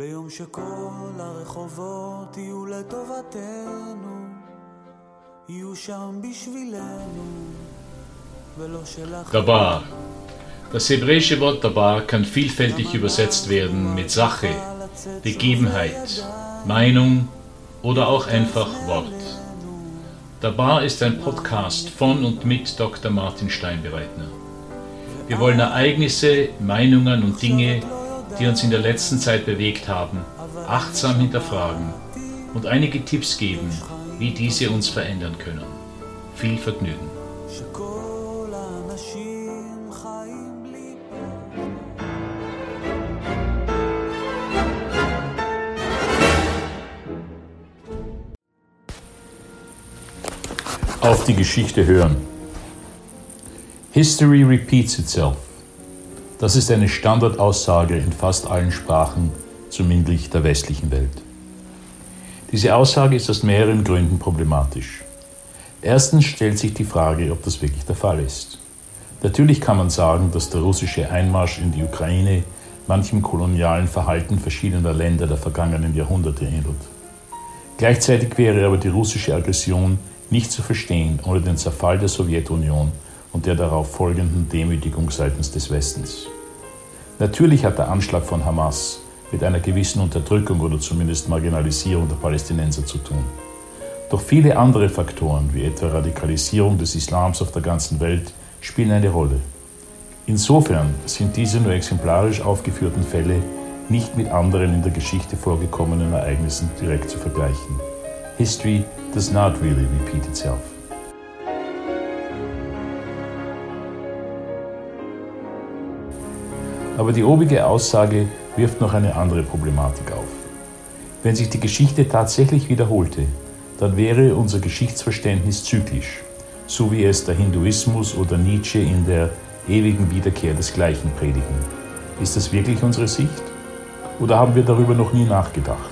ביום שכל הרחובות יהיו לטובתנו, יהיו שם בשבילנו, ולא שלך... Dabar. Das hebräische Wort Dabar kann vielfältig übersetzt werden mit Sache, Begebenheit, Meinung oder auch einfach Wort. Dabar ist ein Podcast von und mit Dr. Martin Steinbereitner. Wir wollen Ereignisse, Meinungen und Dinge die uns in der letzten Zeit bewegt haben, achtsam hinterfragen und einige Tipps geben, wie diese uns verändern können. Viel Vergnügen. Auf die Geschichte hören. History repeats itself. Das ist eine Standardaussage in fast allen Sprachen, zumindest der westlichen Welt. Diese Aussage ist aus mehreren Gründen problematisch. Erstens stellt sich die Frage, ob das wirklich der Fall ist. Natürlich kann man sagen, dass der russische Einmarsch in die Ukraine manchem kolonialen Verhalten verschiedener Länder der vergangenen Jahrhunderte ähnelt. Gleichzeitig wäre aber die russische Aggression nicht zu verstehen ohne den Zerfall der Sowjetunion und der darauf folgenden Demütigung seitens des Westens. Natürlich hat der Anschlag von Hamas mit einer gewissen Unterdrückung oder zumindest Marginalisierung der Palästinenser zu tun. Doch viele andere Faktoren, wie etwa Radikalisierung des Islams auf der ganzen Welt, spielen eine Rolle. Insofern sind diese nur exemplarisch aufgeführten Fälle nicht mit anderen in der Geschichte vorgekommenen Ereignissen direkt zu vergleichen. History does not really repeat itself. Aber die obige Aussage wirft noch eine andere Problematik auf. Wenn sich die Geschichte tatsächlich wiederholte, dann wäre unser Geschichtsverständnis zyklisch, so wie es der Hinduismus oder Nietzsche in der ewigen Wiederkehr des Gleichen predigen. Ist das wirklich unsere Sicht? Oder haben wir darüber noch nie nachgedacht?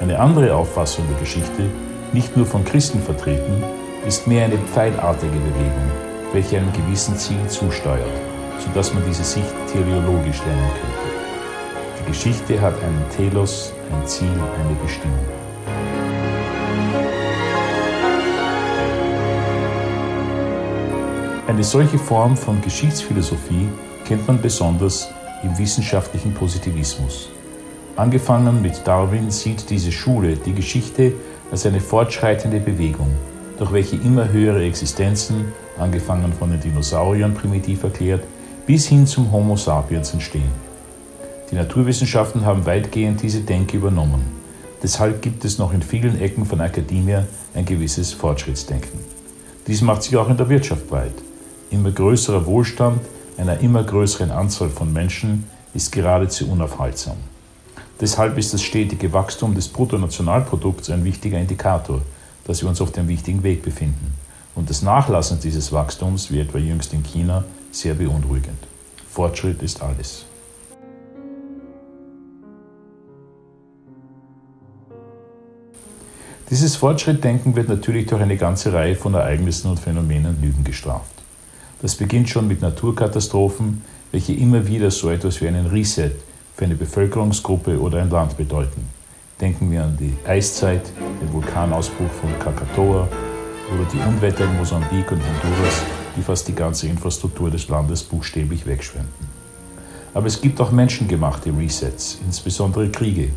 Eine andere Auffassung der Geschichte, nicht nur von Christen vertreten, ist mehr eine pfeilartige Bewegung, welche einem gewissen Ziel zusteuert sodass man diese Sicht teleologisch lernen könnte. Die Geschichte hat einen Telos, ein Ziel, eine Bestimmung. Eine solche Form von Geschichtsphilosophie kennt man besonders im wissenschaftlichen Positivismus. Angefangen mit Darwin sieht diese Schule die Geschichte als eine fortschreitende Bewegung, durch welche immer höhere Existenzen, angefangen von den Dinosauriern primitiv erklärt, bis hin zum Homo sapiens entstehen. Die Naturwissenschaften haben weitgehend diese Denke übernommen. Deshalb gibt es noch in vielen Ecken von Akademia ein gewisses Fortschrittsdenken. Dies macht sich auch in der Wirtschaft breit. Immer größerer Wohlstand einer immer größeren Anzahl von Menschen ist geradezu unaufhaltsam. Deshalb ist das stetige Wachstum des Bruttonationalprodukts ein wichtiger Indikator, dass wir uns auf dem wichtigen Weg befinden. Und das Nachlassen dieses Wachstums, wie etwa jüngst in China, sehr beunruhigend. Fortschritt ist alles. Dieses Fortschrittdenken wird natürlich durch eine ganze Reihe von Ereignissen und Phänomenen Lügen gestraft. Das beginnt schon mit Naturkatastrophen, welche immer wieder so etwas wie einen Reset für eine Bevölkerungsgruppe oder ein Land bedeuten. Denken wir an die Eiszeit, den Vulkanausbruch von Krakatoa oder die Unwetter in Mosambik und Honduras, die fast die ganze Infrastruktur des Landes buchstäblich wegschwemmten. Aber es gibt auch menschengemachte Resets, insbesondere Kriege.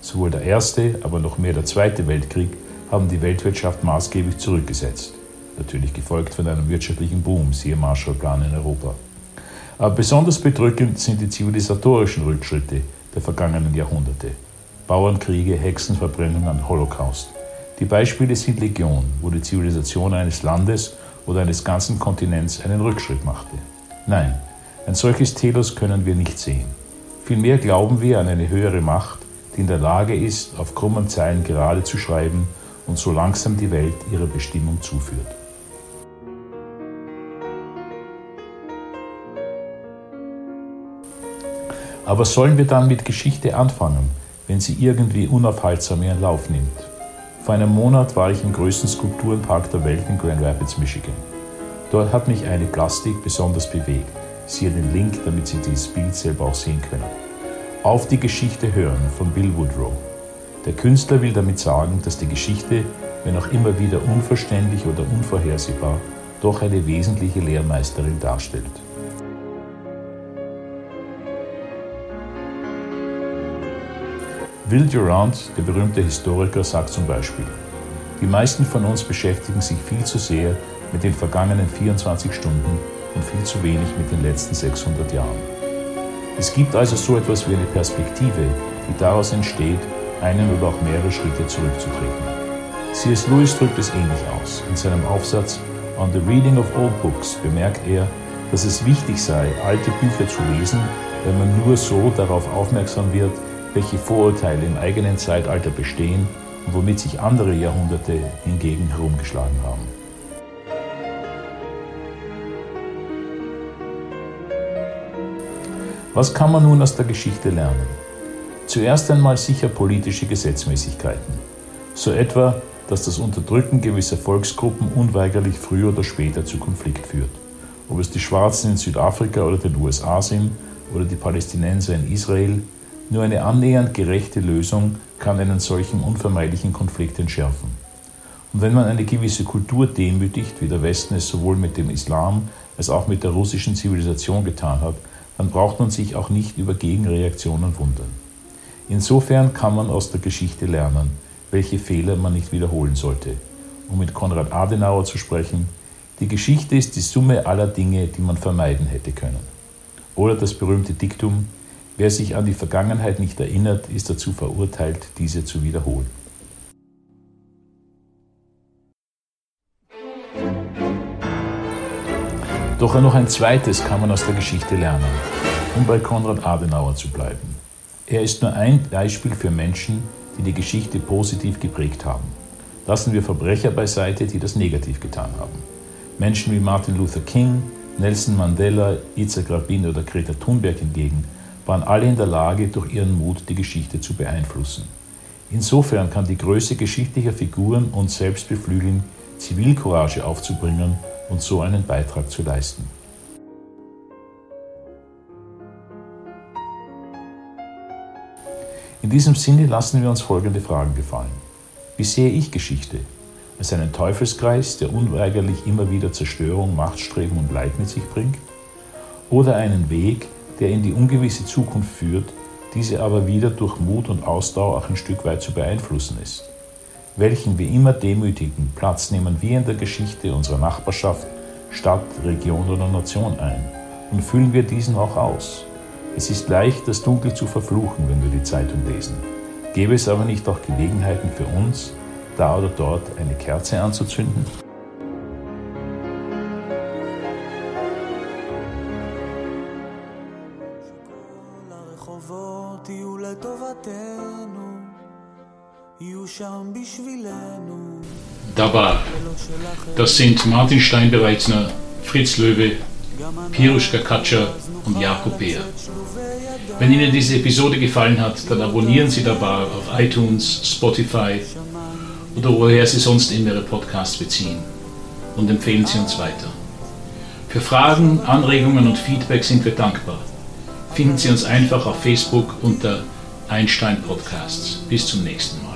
Sowohl der Erste, aber noch mehr der Zweite Weltkrieg haben die Weltwirtschaft maßgeblich zurückgesetzt. Natürlich gefolgt von einem wirtschaftlichen Boom, siehe Marshallplan in Europa. Aber besonders bedrückend sind die zivilisatorischen Rückschritte der vergangenen Jahrhunderte. Bauernkriege, Hexenverbrennungen, Holocaust. Die Beispiele sind Legion, wo die Zivilisation eines Landes oder eines ganzen Kontinents einen Rückschritt machte. Nein, ein solches Telos können wir nicht sehen. Vielmehr glauben wir an eine höhere Macht, die in der Lage ist, auf krummen Zeilen gerade zu schreiben und so langsam die Welt ihrer Bestimmung zuführt. Aber sollen wir dann mit Geschichte anfangen, wenn sie irgendwie unaufhaltsam ihren Lauf nimmt? Vor einem Monat war ich im größten Skulpturenpark der Welt in Grand Rapids, Michigan. Dort hat mich eine Plastik besonders bewegt. Siehe den Link, damit Sie dieses Bild selber auch sehen können. Auf die Geschichte hören von Bill Woodrow. Der Künstler will damit sagen, dass die Geschichte, wenn auch immer wieder unverständlich oder unvorhersehbar, doch eine wesentliche Lehrmeisterin darstellt. Will Durant, der berühmte Historiker, sagt zum Beispiel, die meisten von uns beschäftigen sich viel zu sehr mit den vergangenen 24 Stunden und viel zu wenig mit den letzten 600 Jahren. Es gibt also so etwas wie eine Perspektive, die daraus entsteht, einen oder auch mehrere Schritte zurückzutreten. C.S. Lewis drückt es ähnlich aus. In seinem Aufsatz On the Reading of Old Books bemerkt er, dass es wichtig sei, alte Bücher zu lesen, weil man nur so darauf aufmerksam wird, welche Vorurteile im eigenen Zeitalter bestehen und womit sich andere Jahrhunderte hingegen herumgeschlagen haben. Was kann man nun aus der Geschichte lernen? Zuerst einmal sicher politische Gesetzmäßigkeiten. So etwa, dass das Unterdrücken gewisser Volksgruppen unweigerlich früher oder später zu Konflikt führt. Ob es die Schwarzen in Südafrika oder den USA sind oder die Palästinenser in Israel, nur eine annähernd gerechte Lösung kann einen solchen unvermeidlichen Konflikt entschärfen. Und wenn man eine gewisse Kultur demütigt, wie der Westen es sowohl mit dem Islam als auch mit der russischen Zivilisation getan hat, dann braucht man sich auch nicht über Gegenreaktionen wundern. Insofern kann man aus der Geschichte lernen, welche Fehler man nicht wiederholen sollte. Um mit Konrad Adenauer zu sprechen, die Geschichte ist die Summe aller Dinge, die man vermeiden hätte können. Oder das berühmte Diktum, wer sich an die Vergangenheit nicht erinnert, ist dazu verurteilt, diese zu wiederholen. Doch noch ein zweites kann man aus der Geschichte lernen, um bei Konrad Adenauer zu bleiben. Er ist nur ein Beispiel für Menschen, die die Geschichte positiv geprägt haben. Lassen wir Verbrecher beiseite, die das negativ getan haben. Menschen wie Martin Luther King, Nelson Mandela, Itzhak Rabin oder Greta Thunberg hingegen waren alle in der Lage, durch ihren Mut die Geschichte zu beeinflussen. Insofern kann die Größe geschichtlicher Figuren uns selbst beflügeln, Zivilcourage aufzubringen und so einen Beitrag zu leisten. In diesem Sinne lassen wir uns folgende Fragen gefallen. Wie sehe ich Geschichte? Als einen Teufelskreis, der unweigerlich immer wieder Zerstörung, Machtstreben und Leid mit sich bringt? Oder einen Weg, der in die ungewisse Zukunft führt, diese aber wieder durch Mut und Ausdauer auch ein Stück weit zu beeinflussen ist? welchen wir immer demütigen Platz nehmen wir in der Geschichte unserer Nachbarschaft, Stadt, Region oder Nation ein und füllen wir diesen auch aus. Es ist leicht, das Dunkel zu verfluchen, wenn wir die Zeitung lesen. Gäbe es aber nicht auch Gelegenheiten für uns, da oder dort eine Kerze anzuzünden? Dabei. Das sind Martin Steinbereitsner, Fritz Löwe, Piruschka Katscher und Jakob Beer. Wenn Ihnen diese Episode gefallen hat, dann abonnieren Sie Dabar auf iTunes, Spotify oder woher Sie sonst immer Ihre Podcasts beziehen und empfehlen Sie uns weiter. Für Fragen, Anregungen und Feedback sind wir dankbar. Finden Sie uns einfach auf Facebook unter Einstein Podcasts. Bis zum nächsten Mal.